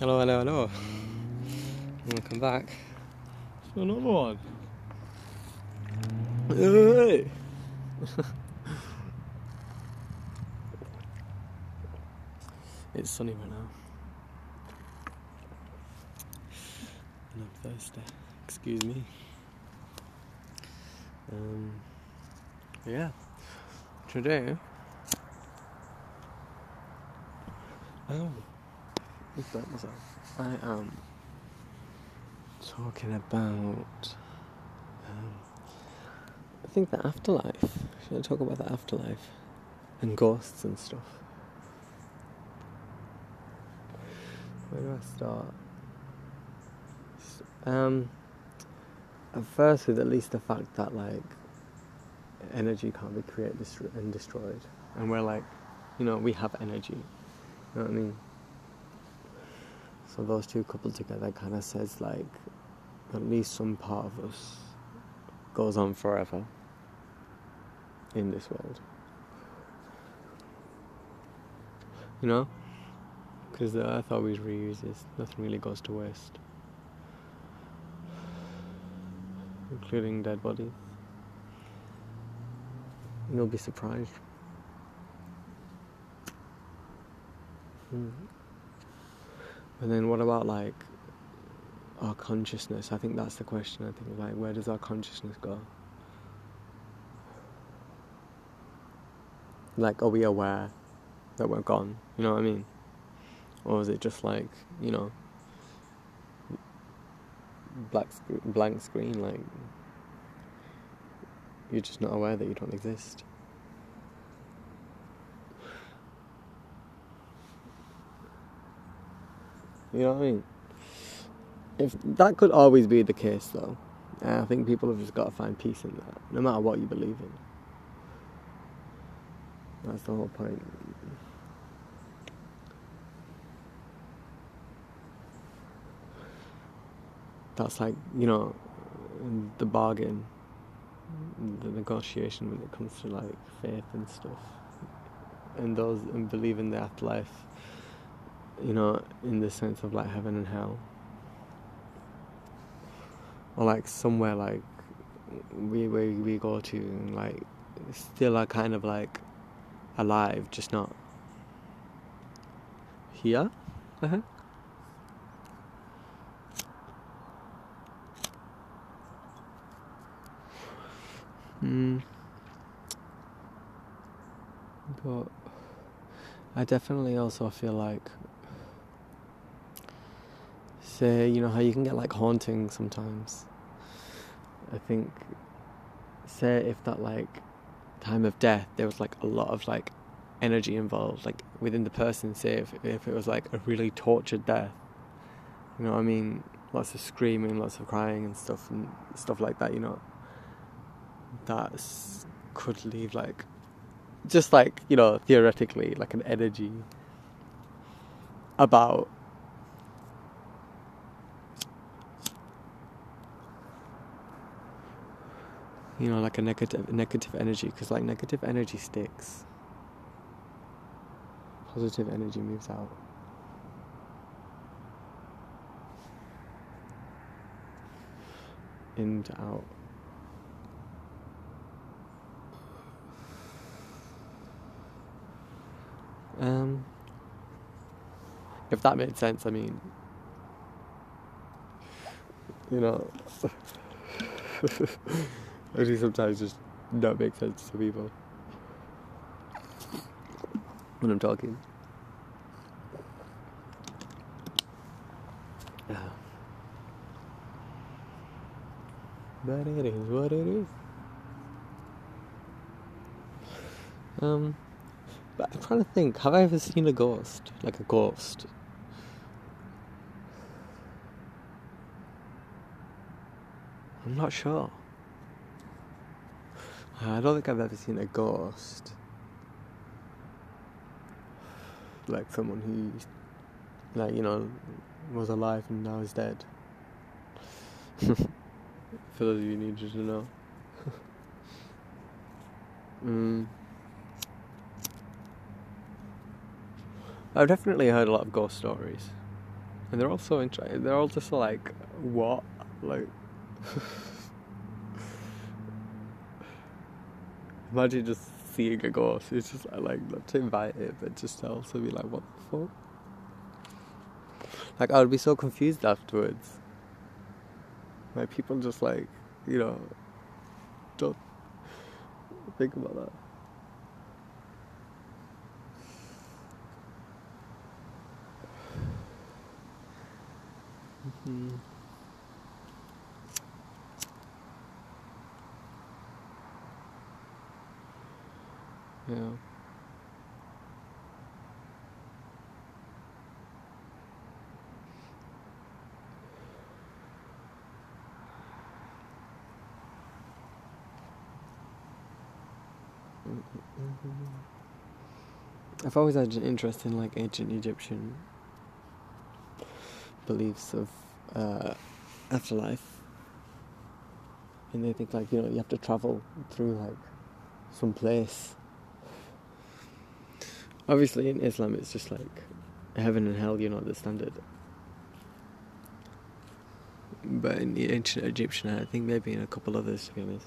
Hello, hello, hello. Welcome back. So another one. Hey. it's sunny right now. And I'm thirsty. Excuse me. Um, yeah. Today. Oh. That myself? I am talking about. Um, I think the afterlife. Should I talk about the afterlife and ghosts and stuff? Where do I start? Um, at first, with at least the fact that like energy can't be created and destroyed, and we're like, you know, we have energy. You know what I mean? So those two coupled together kind of says like, at least some part of us goes on forever in this world. You know? Because the earth always reuses, nothing really goes to waste. Including dead bodies. You'll be surprised. Hmm. And then what about like our consciousness? I think that's the question. I think like where does our consciousness go? Like are we aware that we're gone? You know what I mean? Or is it just like, you know, black sc- blank screen like you're just not aware that you don't exist? You know what I mean? If that could always be the case, though, I think people have just got to find peace in that, no matter what you believe in. That's the whole point. That's like you know, the bargain, the negotiation when it comes to like faith and stuff, and those and believe in the afterlife you know, in the sense of like heaven and hell. Or like somewhere like we we we go to and like still are kind of like alive, just not here. Uh-huh. Hmm. But I definitely also feel like say, you know, how you can get like haunting sometimes. I think, say, if that like time of death, there was like a lot of like energy involved, like within the person, say, if, if it was like a really tortured death, you know what I mean? Lots of screaming, lots of crying and stuff, and stuff like that, you know, that could leave like, just like, you know, theoretically, like an energy about you know, like a negative negative energy, because like negative energy sticks. Positive energy moves out. In to out. Um, if that made sense, I mean, you know. Think sometimes just not make sense to people when I'm talking. But it is what it is. Um, but I'm trying to think. Have I ever seen a ghost? Like a ghost? I'm not sure. I don't think I've ever seen a ghost. Like someone who, like, you know, was alive and now is dead. For those of you who needed to know. mm. I've definitely heard a lot of ghost stories. And they're all so interesting. They're all just like, what? Like, imagine just seeing a ghost. It's just like not to invite it, but just to also be like, what the fuck? Like I would be so confused afterwards. Like people just like, you know, don't think about that. hmm Yeah. I've always had an interest in like ancient Egyptian beliefs of uh, afterlife, and they think like you know you have to travel through like some place. Obviously, in Islam, it's just like heaven and hell. You know the standard. But in the ancient Egyptian, I think maybe in a couple others, to be honest,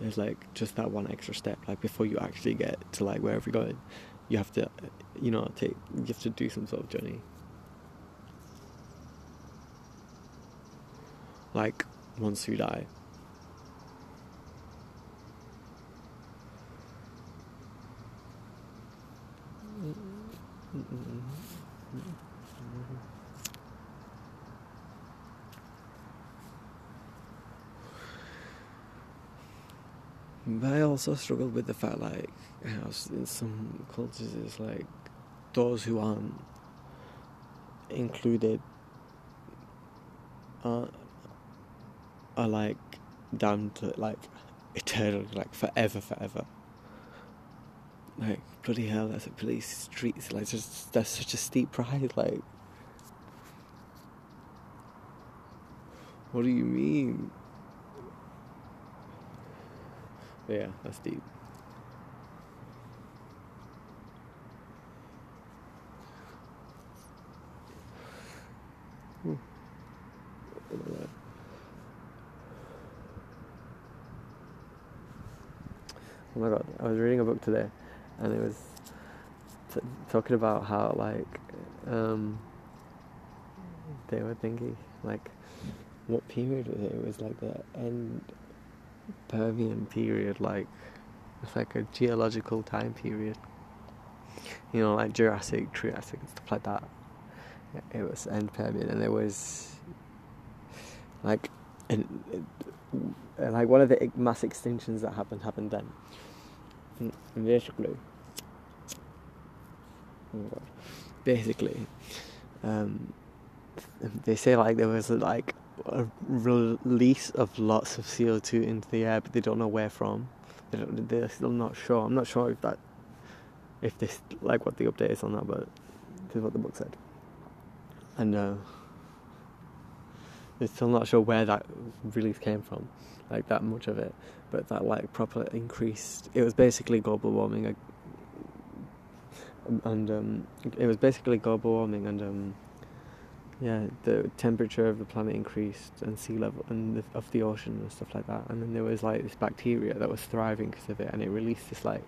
there's like just that one extra step. Like before you actually get to like wherever you're going, you have to, you know, take you have to do some sort of journey. Like once you die. But I also struggle with the fact, like, in some cultures it's like those who aren't included are, are like damned to like eternally, like forever, forever. Like bloody hell, that's a police streets. Like just that's such a steep price. Like, what do you mean? Yeah, that's deep. Hmm. Oh my god, I was reading a book today and it was t- talking about how, like, um, they were thinking, like, what period was it? It was like the end Permian period, like it's like a geological time period. You know, like Jurassic, Triassic, stuff like that. It was end Permian, and there was like, and, like one of the mass extinctions that happened happened then. Basically, basically, um, they say like there was like a release of lots of CO2 into the air, but they don't know where from. They don't, they're still not sure. I'm not sure if that, if this, like what the update is on that, but this is what the book said. And uh, they're still not sure where that release came from, like that much of it, but that like proper increased. It was basically global warming, and um, it was basically global warming and. Um, yeah, the temperature of the planet increased and sea level and the, of the ocean and stuff like that. And then there was like this bacteria that was thriving because of it, and it released this like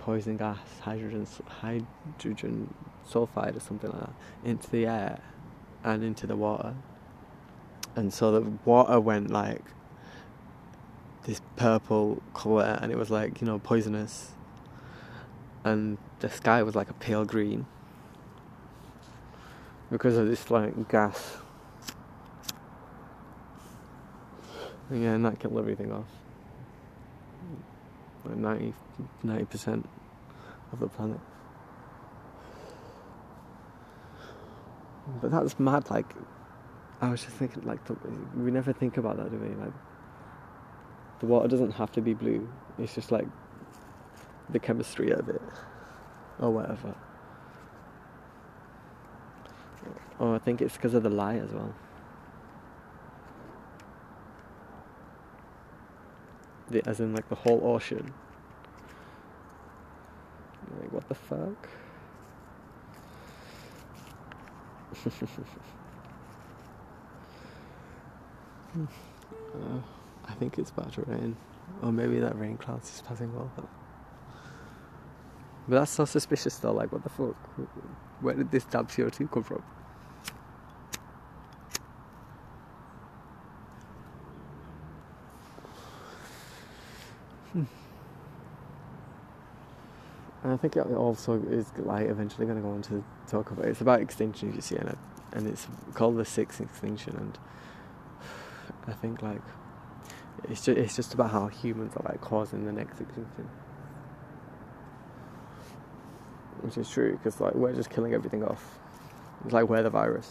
poison gas, hydrogen hydrogen sulfide or something like that, into the air and into the water. And so the water went like this purple color, and it was like you know poisonous. And the sky was like a pale green because of this like gas. Yeah, and that killed everything off. Like 90 percent of the planet. But that's mad. Like, I was just thinking, like, we never think about that, do we? Like, the water doesn't have to be blue. It's just like the chemistry of it, or whatever. Oh, I think it's because of the light as well. The, as in, like, the whole ocean. Like, what the fuck? uh, I think it's about to rain. Or maybe that rain cloud is passing over. But that's so suspicious though, like what the fuck? Where did this damn CO2 come from? Hmm. And I think it also is like eventually going to go on to talk about it's about extinction, you see, and, and it's called the sixth extinction. And I think like it's just it's just about how humans are like causing the next extinction, which is true because like we're just killing everything off. It's like we're the virus,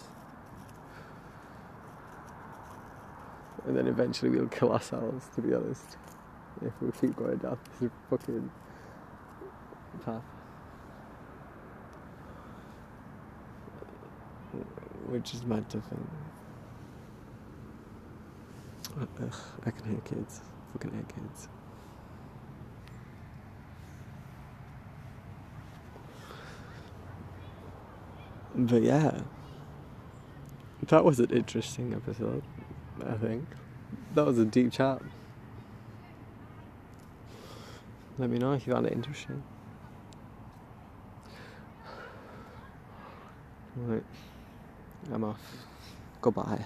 and then eventually we'll kill ourselves. To be honest, if we keep going down this fucking path. Which is mad to think. Ugh, I can hear kids. Fucking hear kids. But yeah, that was an interesting episode, I think. That was a deep chat. Let me know if you found it interesting. Right, I'm off. Goodbye.